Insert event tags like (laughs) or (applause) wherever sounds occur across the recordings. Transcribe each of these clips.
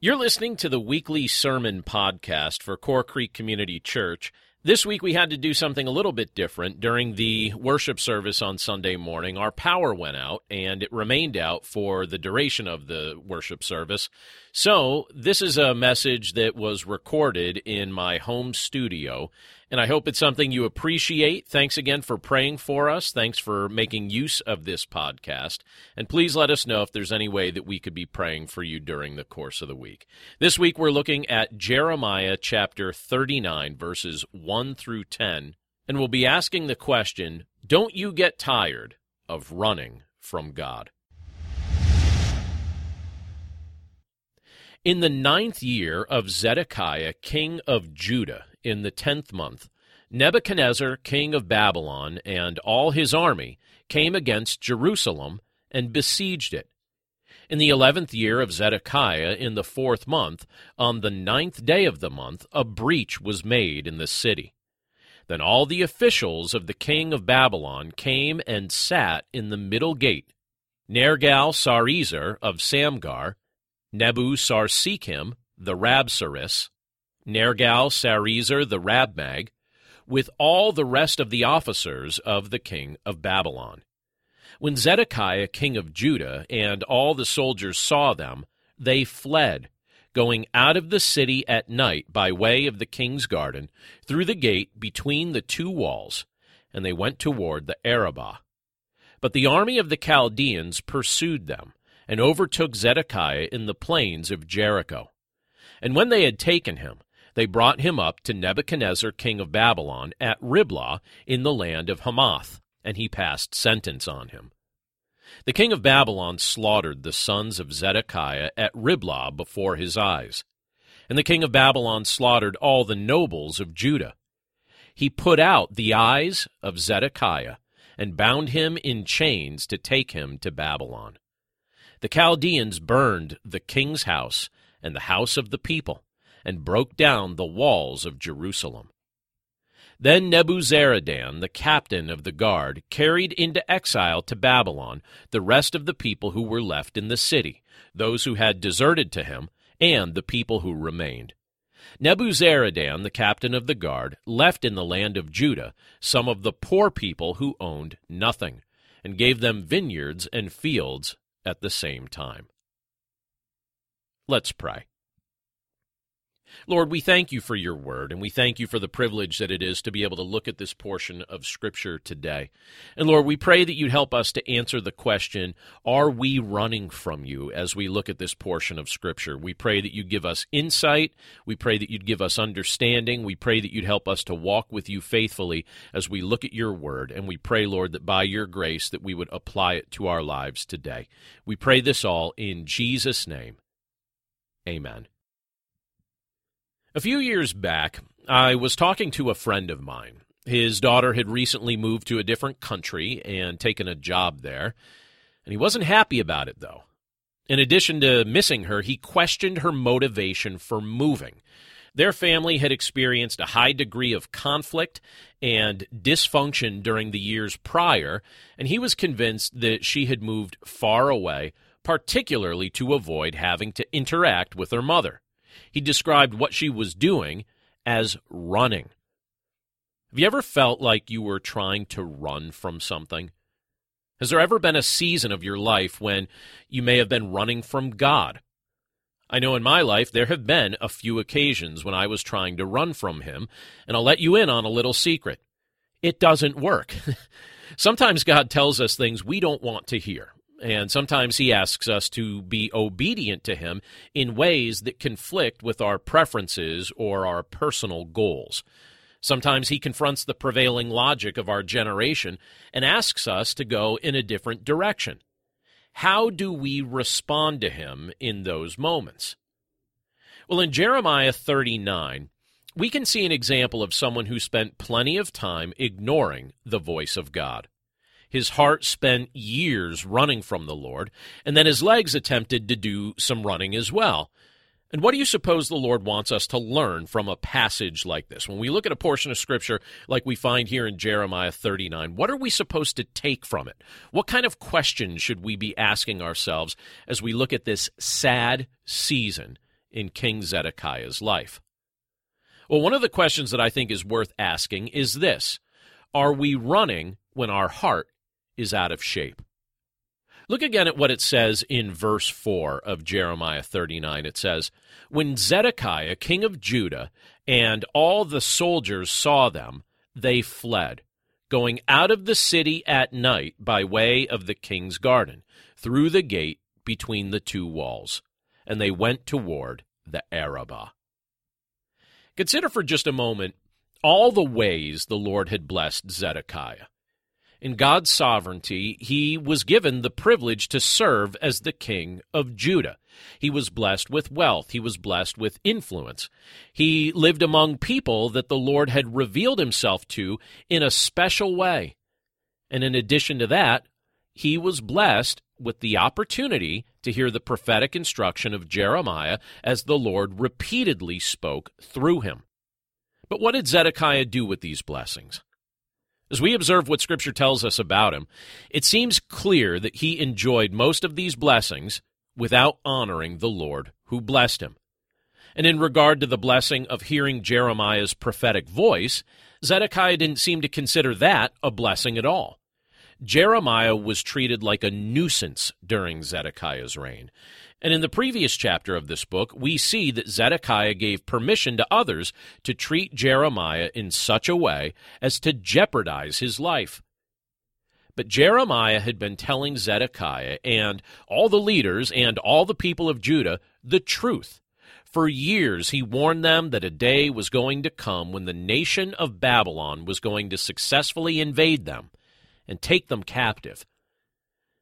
You're listening to the weekly sermon podcast for Core Creek Community Church. This week we had to do something a little bit different. During the worship service on Sunday morning, our power went out and it remained out for the duration of the worship service. So, this is a message that was recorded in my home studio, and I hope it's something you appreciate. Thanks again for praying for us. Thanks for making use of this podcast. And please let us know if there's any way that we could be praying for you during the course of the week. This week we're looking at Jeremiah chapter 39, verses 1 through 10, and we'll be asking the question Don't you get tired of running from God? In the ninth year of Zedekiah, king of Judah, in the tenth month, Nebuchadnezzar, king of Babylon, and all his army came against Jerusalem and besieged it. In the eleventh year of Zedekiah, in the fourth month, on the ninth day of the month, a breach was made in the city. Then all the officials of the king of Babylon came and sat in the middle gate. Nergal Sarezer of Samgar, Nebu Sarsekim, the Rabsaris, Nergal Sarezer the Rabmag, with all the rest of the officers of the king of Babylon. When Zedekiah king of Judah and all the soldiers saw them, they fled, going out of the city at night by way of the king's garden, through the gate between the two walls, and they went toward the Arabah. But the army of the Chaldeans pursued them and overtook Zedekiah in the plains of Jericho. And when they had taken him, they brought him up to Nebuchadnezzar king of Babylon at Riblah in the land of Hamath, and he passed sentence on him. The king of Babylon slaughtered the sons of Zedekiah at Riblah before his eyes. And the king of Babylon slaughtered all the nobles of Judah. He put out the eyes of Zedekiah and bound him in chains to take him to Babylon. The Chaldeans burned the king's house and the house of the people, and broke down the walls of Jerusalem. Then Nebuzaradan, the captain of the guard, carried into exile to Babylon the rest of the people who were left in the city, those who had deserted to him, and the people who remained. Nebuzaradan, the captain of the guard, left in the land of Judah some of the poor people who owned nothing, and gave them vineyards and fields at the same time. Let's pray. Lord, we thank you for your word, and we thank you for the privilege that it is to be able to look at this portion of Scripture today. And Lord, we pray that you'd help us to answer the question Are we running from you as we look at this portion of Scripture? We pray that you'd give us insight. We pray that you'd give us understanding. We pray that you'd help us to walk with you faithfully as we look at your word. And we pray, Lord, that by your grace that we would apply it to our lives today. We pray this all in Jesus' name. Amen. A few years back, I was talking to a friend of mine. His daughter had recently moved to a different country and taken a job there, and he wasn't happy about it, though. In addition to missing her, he questioned her motivation for moving. Their family had experienced a high degree of conflict and dysfunction during the years prior, and he was convinced that she had moved far away, particularly to avoid having to interact with her mother. He described what she was doing as running. Have you ever felt like you were trying to run from something? Has there ever been a season of your life when you may have been running from God? I know in my life there have been a few occasions when I was trying to run from Him, and I'll let you in on a little secret. It doesn't work. (laughs) Sometimes God tells us things we don't want to hear. And sometimes he asks us to be obedient to him in ways that conflict with our preferences or our personal goals. Sometimes he confronts the prevailing logic of our generation and asks us to go in a different direction. How do we respond to him in those moments? Well, in Jeremiah 39, we can see an example of someone who spent plenty of time ignoring the voice of God. His heart spent years running from the Lord, and then his legs attempted to do some running as well. And what do you suppose the Lord wants us to learn from a passage like this? When we look at a portion of Scripture like we find here in Jeremiah 39, what are we supposed to take from it? What kind of questions should we be asking ourselves as we look at this sad season in King Zedekiah's life? Well, one of the questions that I think is worth asking is this Are we running when our heart is out of shape? Look again at what it says in verse 4 of Jeremiah 39. It says, When Zedekiah, king of Judah, and all the soldiers saw them, they fled, going out of the city at night by way of the king's garden, through the gate between the two walls, and they went toward the Arabah. Consider for just a moment all the ways the Lord had blessed Zedekiah. In God's sovereignty, he was given the privilege to serve as the king of Judah. He was blessed with wealth. He was blessed with influence. He lived among people that the Lord had revealed himself to in a special way. And in addition to that, he was blessed with the opportunity to hear the prophetic instruction of Jeremiah as the Lord repeatedly spoke through him. But what did Zedekiah do with these blessings? As we observe what Scripture tells us about him, it seems clear that he enjoyed most of these blessings without honoring the Lord who blessed him. And in regard to the blessing of hearing Jeremiah's prophetic voice, Zedekiah didn't seem to consider that a blessing at all. Jeremiah was treated like a nuisance during Zedekiah's reign. And in the previous chapter of this book, we see that Zedekiah gave permission to others to treat Jeremiah in such a way as to jeopardize his life. But Jeremiah had been telling Zedekiah and all the leaders and all the people of Judah the truth. For years he warned them that a day was going to come when the nation of Babylon was going to successfully invade them and take them captive.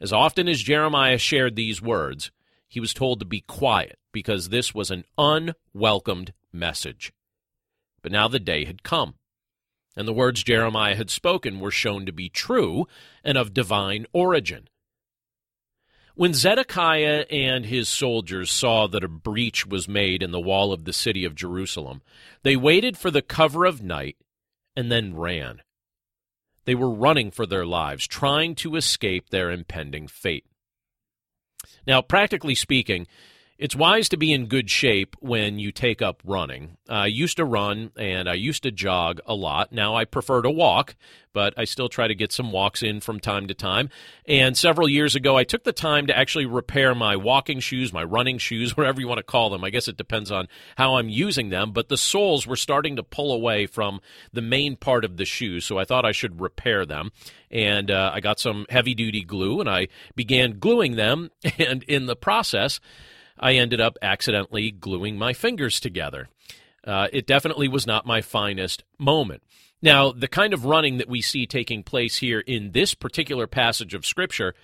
As often as Jeremiah shared these words, he was told to be quiet because this was an unwelcomed message. But now the day had come, and the words Jeremiah had spoken were shown to be true and of divine origin. When Zedekiah and his soldiers saw that a breach was made in the wall of the city of Jerusalem, they waited for the cover of night and then ran. They were running for their lives, trying to escape their impending fate. Now, practically speaking, it's wise to be in good shape when you take up running. I used to run and I used to jog a lot. Now I prefer to walk, but I still try to get some walks in from time to time. And several years ago, I took the time to actually repair my walking shoes, my running shoes, (laughs) whatever you want to call them. I guess it depends on how I'm using them, but the soles were starting to pull away from the main part of the shoe, so I thought I should repair them. And uh, I got some heavy duty glue and I began gluing them, (laughs) and in the process, I ended up accidentally gluing my fingers together. Uh, it definitely was not my finest moment. Now, the kind of running that we see taking place here in this particular passage of Scripture,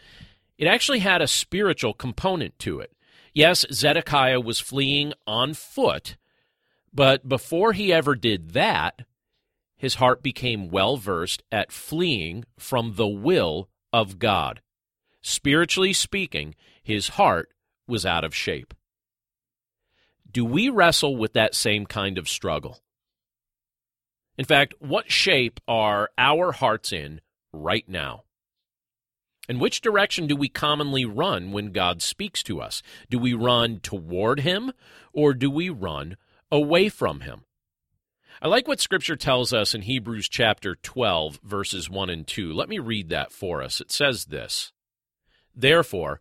it actually had a spiritual component to it. Yes, Zedekiah was fleeing on foot, but before he ever did that, his heart became well versed at fleeing from the will of God. Spiritually speaking, his heart was out of shape. Do we wrestle with that same kind of struggle? In fact, what shape are our hearts in right now? And which direction do we commonly run when God speaks to us? Do we run toward Him or do we run away from Him? I like what Scripture tells us in Hebrews chapter 12, verses 1 and 2. Let me read that for us. It says this Therefore,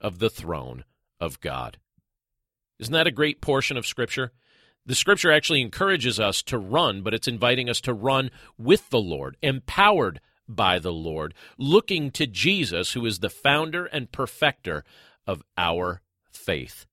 of the throne of God. Isn't that a great portion of Scripture? The Scripture actually encourages us to run, but it's inviting us to run with the Lord, empowered by the Lord, looking to Jesus, who is the founder and perfecter of our faith.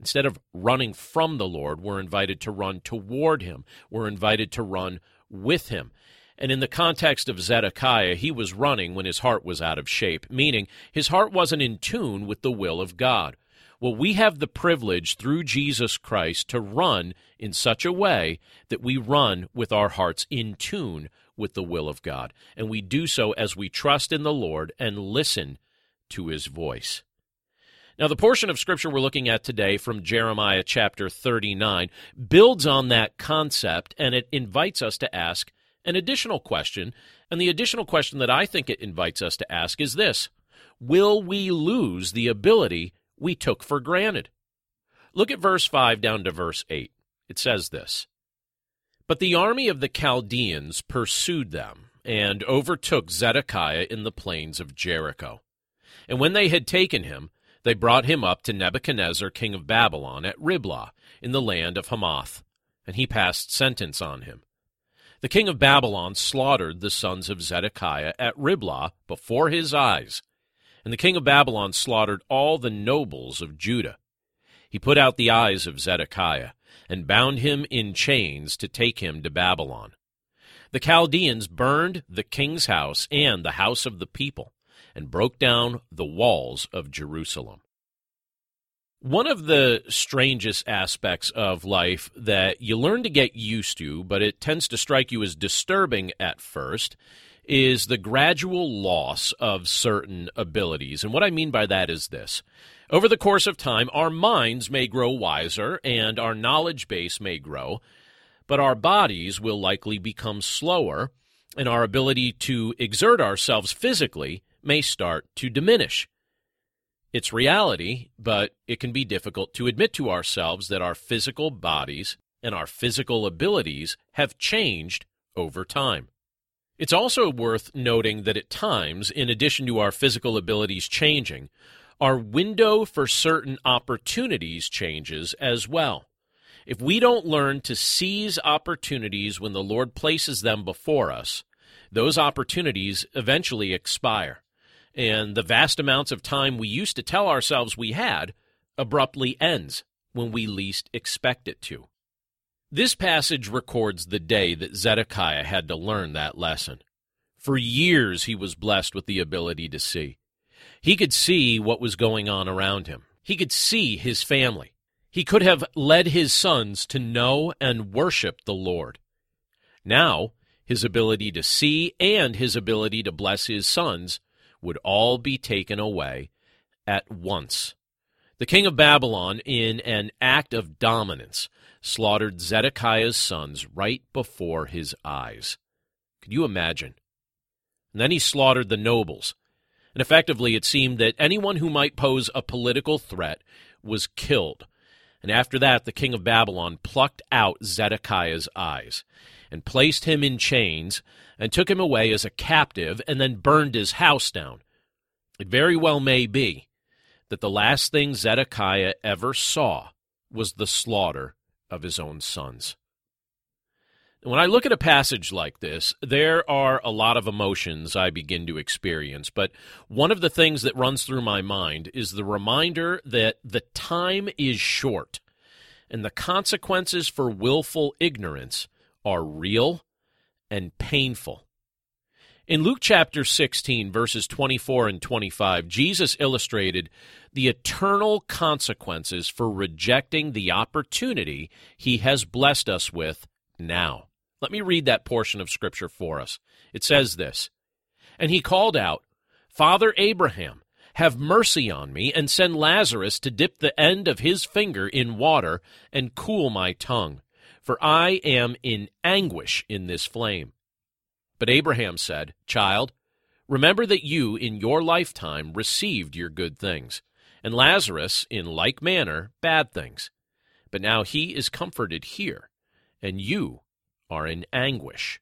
Instead of running from the Lord, we're invited to run toward Him. We're invited to run with Him. And in the context of Zedekiah, he was running when his heart was out of shape, meaning his heart wasn't in tune with the will of God. Well, we have the privilege through Jesus Christ to run in such a way that we run with our hearts in tune with the will of God. And we do so as we trust in the Lord and listen to his voice. Now, the portion of Scripture we're looking at today from Jeremiah chapter 39 builds on that concept and it invites us to ask an additional question. And the additional question that I think it invites us to ask is this Will we lose the ability we took for granted. Look at verse 5 down to verse 8. It says this But the army of the Chaldeans pursued them and overtook Zedekiah in the plains of Jericho. And when they had taken him, they brought him up to Nebuchadnezzar, king of Babylon, at Riblah, in the land of Hamath, and he passed sentence on him. The king of Babylon slaughtered the sons of Zedekiah at Riblah before his eyes, and the king of Babylon slaughtered all the nobles of Judah. He put out the eyes of Zedekiah, and bound him in chains to take him to Babylon. The Chaldeans burned the king's house and the house of the people, and broke down the walls of Jerusalem. One of the strangest aspects of life that you learn to get used to, but it tends to strike you as disturbing at first, is the gradual loss of certain abilities. And what I mean by that is this. Over the course of time, our minds may grow wiser and our knowledge base may grow, but our bodies will likely become slower and our ability to exert ourselves physically may start to diminish. It's reality, but it can be difficult to admit to ourselves that our physical bodies and our physical abilities have changed over time. It's also worth noting that at times, in addition to our physical abilities changing, our window for certain opportunities changes as well. If we don't learn to seize opportunities when the Lord places them before us, those opportunities eventually expire. And the vast amounts of time we used to tell ourselves we had abruptly ends when we least expect it to. This passage records the day that Zedekiah had to learn that lesson. For years, he was blessed with the ability to see. He could see what was going on around him, he could see his family. He could have led his sons to know and worship the Lord. Now, his ability to see and his ability to bless his sons would all be taken away at once. The king of Babylon, in an act of dominance, slaughtered Zedekiah's sons right before his eyes. Could you imagine? And then he slaughtered the nobles. And effectively, it seemed that anyone who might pose a political threat was killed. And after that, the king of Babylon plucked out Zedekiah's eyes and placed him in chains and took him away as a captive and then burned his house down. It very well may be that the last thing Zedekiah ever saw was the slaughter of his own sons. When I look at a passage like this, there are a lot of emotions I begin to experience, but one of the things that runs through my mind is the reminder that the time is short and the consequences for willful ignorance are real and painful. In Luke chapter 16, verses 24 and 25, Jesus illustrated the eternal consequences for rejecting the opportunity he has blessed us with now. Let me read that portion of Scripture for us. It says this And he called out, Father Abraham, have mercy on me, and send Lazarus to dip the end of his finger in water and cool my tongue, for I am in anguish in this flame. But Abraham said, Child, remember that you in your lifetime received your good things, and Lazarus in like manner bad things. But now he is comforted here, and you are in anguish.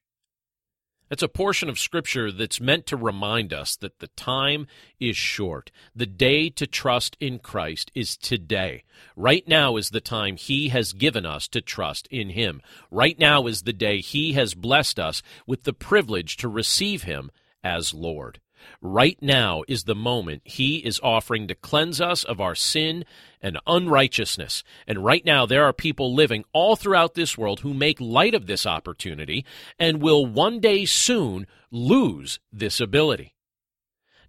That's a portion of Scripture that's meant to remind us that the time is short. The day to trust in Christ is today. Right now is the time He has given us to trust in Him. Right now is the day He has blessed us with the privilege to receive Him as Lord. Right now is the moment He is offering to cleanse us of our sin and unrighteousness. And right now, there are people living all throughout this world who make light of this opportunity and will one day soon lose this ability.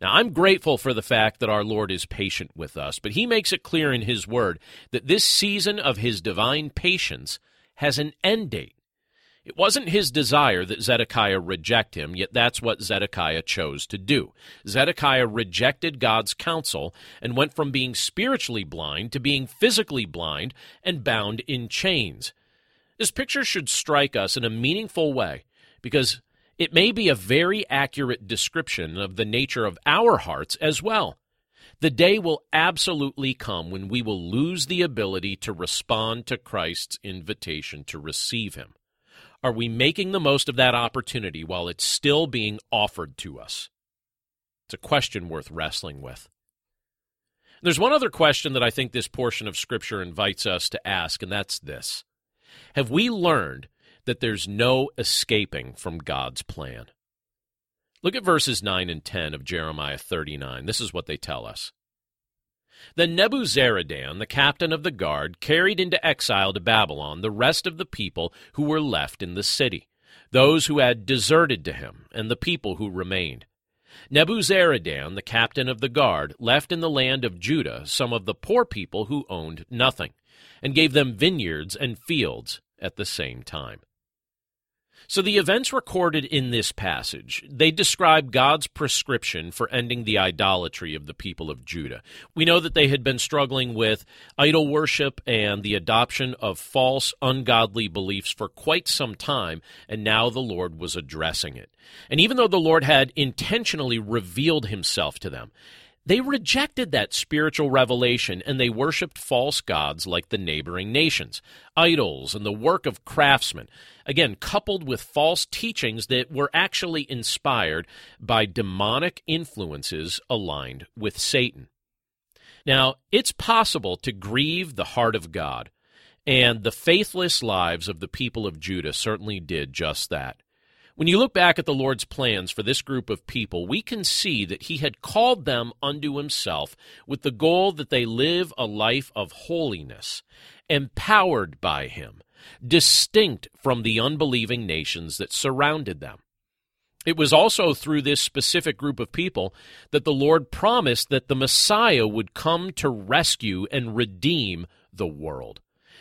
Now, I'm grateful for the fact that our Lord is patient with us, but He makes it clear in His Word that this season of His divine patience has an end date. It wasn't his desire that Zedekiah reject him, yet that's what Zedekiah chose to do. Zedekiah rejected God's counsel and went from being spiritually blind to being physically blind and bound in chains. This picture should strike us in a meaningful way because it may be a very accurate description of the nature of our hearts as well. The day will absolutely come when we will lose the ability to respond to Christ's invitation to receive Him. Are we making the most of that opportunity while it's still being offered to us? It's a question worth wrestling with. There's one other question that I think this portion of Scripture invites us to ask, and that's this Have we learned that there's no escaping from God's plan? Look at verses 9 and 10 of Jeremiah 39. This is what they tell us. Then Nebuzaradan, the captain of the guard, carried into exile to Babylon the rest of the people who were left in the city, those who had deserted to him, and the people who remained. Nebuzaradan, the captain of the guard, left in the land of Judah some of the poor people who owned nothing, and gave them vineyards and fields at the same time. So the events recorded in this passage, they describe God's prescription for ending the idolatry of the people of Judah. We know that they had been struggling with idol worship and the adoption of false, ungodly beliefs for quite some time, and now the Lord was addressing it. And even though the Lord had intentionally revealed himself to them, they rejected that spiritual revelation and they worshiped false gods like the neighboring nations, idols, and the work of craftsmen. Again, coupled with false teachings that were actually inspired by demonic influences aligned with Satan. Now, it's possible to grieve the heart of God, and the faithless lives of the people of Judah certainly did just that. When you look back at the Lord's plans for this group of people, we can see that He had called them unto Himself with the goal that they live a life of holiness, empowered by Him, distinct from the unbelieving nations that surrounded them. It was also through this specific group of people that the Lord promised that the Messiah would come to rescue and redeem the world.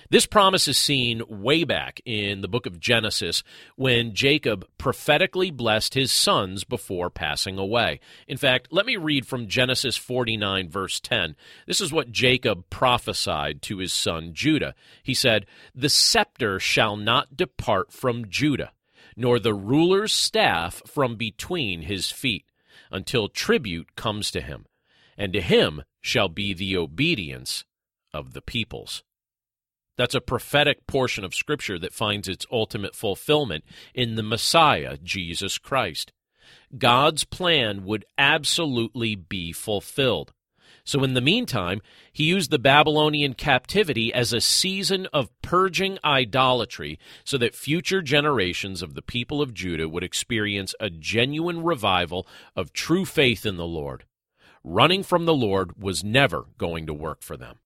This promise is seen way back in the book of Genesis when Jacob prophetically blessed his sons before passing away. In fact, let me read from Genesis 49, verse 10. This is what Jacob prophesied to his son Judah. He said, The scepter shall not depart from Judah, nor the ruler's staff from between his feet, until tribute comes to him, and to him shall be the obedience of the peoples. That's a prophetic portion of Scripture that finds its ultimate fulfillment in the Messiah, Jesus Christ. God's plan would absolutely be fulfilled. So, in the meantime, he used the Babylonian captivity as a season of purging idolatry so that future generations of the people of Judah would experience a genuine revival of true faith in the Lord. Running from the Lord was never going to work for them.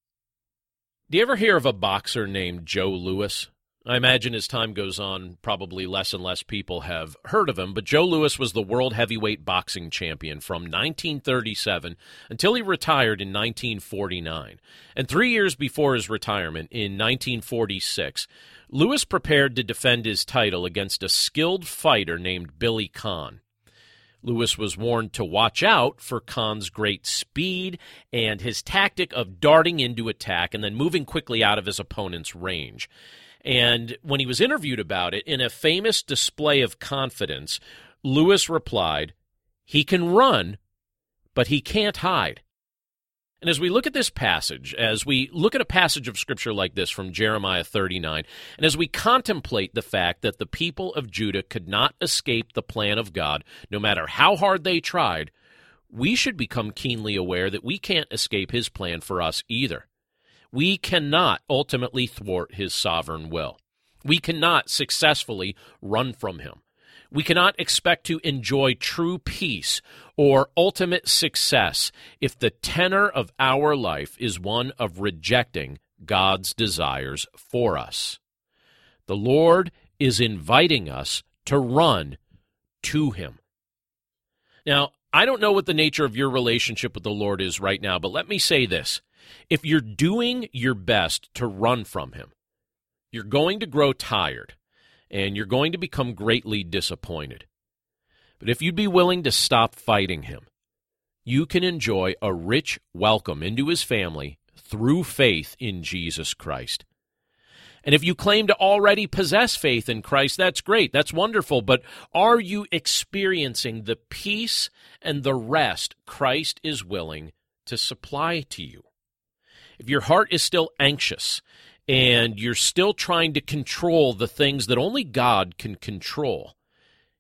Do you ever hear of a boxer named Joe Louis? I imagine as time goes on, probably less and less people have heard of him, but Joe Louis was the world heavyweight boxing champion from 1937 until he retired in 1949. And three years before his retirement, in 1946, Louis prepared to defend his title against a skilled fighter named Billy Conn. Louis was warned to watch out for Conn's great speed and his tactic of darting into attack and then moving quickly out of his opponent's range. And when he was interviewed about it, in a famous display of confidence, Louis replied, He can run, but he can't hide. And as we look at this passage, as we look at a passage of scripture like this from Jeremiah 39, and as we contemplate the fact that the people of Judah could not escape the plan of God, no matter how hard they tried, we should become keenly aware that we can't escape his plan for us either. We cannot ultimately thwart his sovereign will. We cannot successfully run from him. We cannot expect to enjoy true peace or ultimate success if the tenor of our life is one of rejecting God's desires for us. The Lord is inviting us to run to Him. Now, I don't know what the nature of your relationship with the Lord is right now, but let me say this. If you're doing your best to run from Him, you're going to grow tired and you're going to become greatly disappointed. But if you'd be willing to stop fighting Him, you can enjoy a rich welcome into His family through faith in Jesus Christ. And if you claim to already possess faith in Christ, that's great. That's wonderful. But are you experiencing the peace and the rest Christ is willing to supply to you? If your heart is still anxious and you're still trying to control the things that only God can control,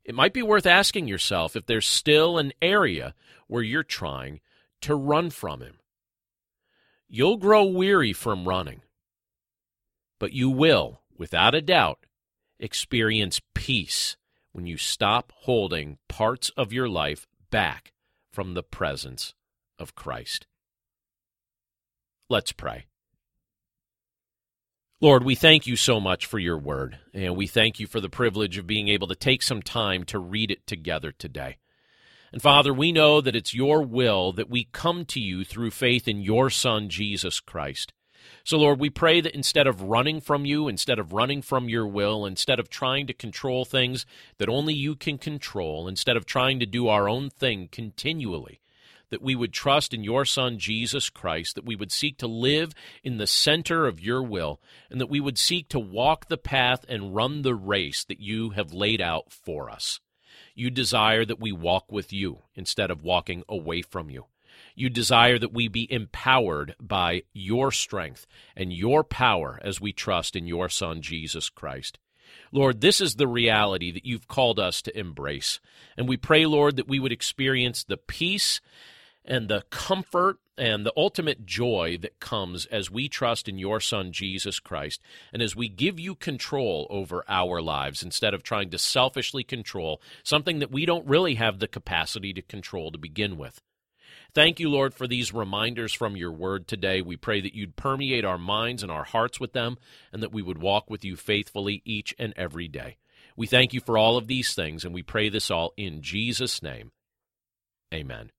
it might be worth asking yourself if there's still an area where you're trying to run from Him. You'll grow weary from running, but you will, without a doubt, experience peace when you stop holding parts of your life back from the presence of Christ. Let's pray. Lord, we thank you so much for your word, and we thank you for the privilege of being able to take some time to read it together today. And Father, we know that it's your will that we come to you through faith in your Son, Jesus Christ. So, Lord, we pray that instead of running from you, instead of running from your will, instead of trying to control things that only you can control, instead of trying to do our own thing continually, that we would trust in your Son, Jesus Christ, that we would seek to live in the center of your will, and that we would seek to walk the path and run the race that you have laid out for us. You desire that we walk with you instead of walking away from you. You desire that we be empowered by your strength and your power as we trust in your Son, Jesus Christ. Lord, this is the reality that you've called us to embrace. And we pray, Lord, that we would experience the peace and the comfort and the ultimate joy that comes as we trust in your Son, Jesus Christ, and as we give you control over our lives instead of trying to selfishly control something that we don't really have the capacity to control to begin with. Thank you, Lord, for these reminders from your word today. We pray that you'd permeate our minds and our hearts with them, and that we would walk with you faithfully each and every day. We thank you for all of these things, and we pray this all in Jesus' name. Amen.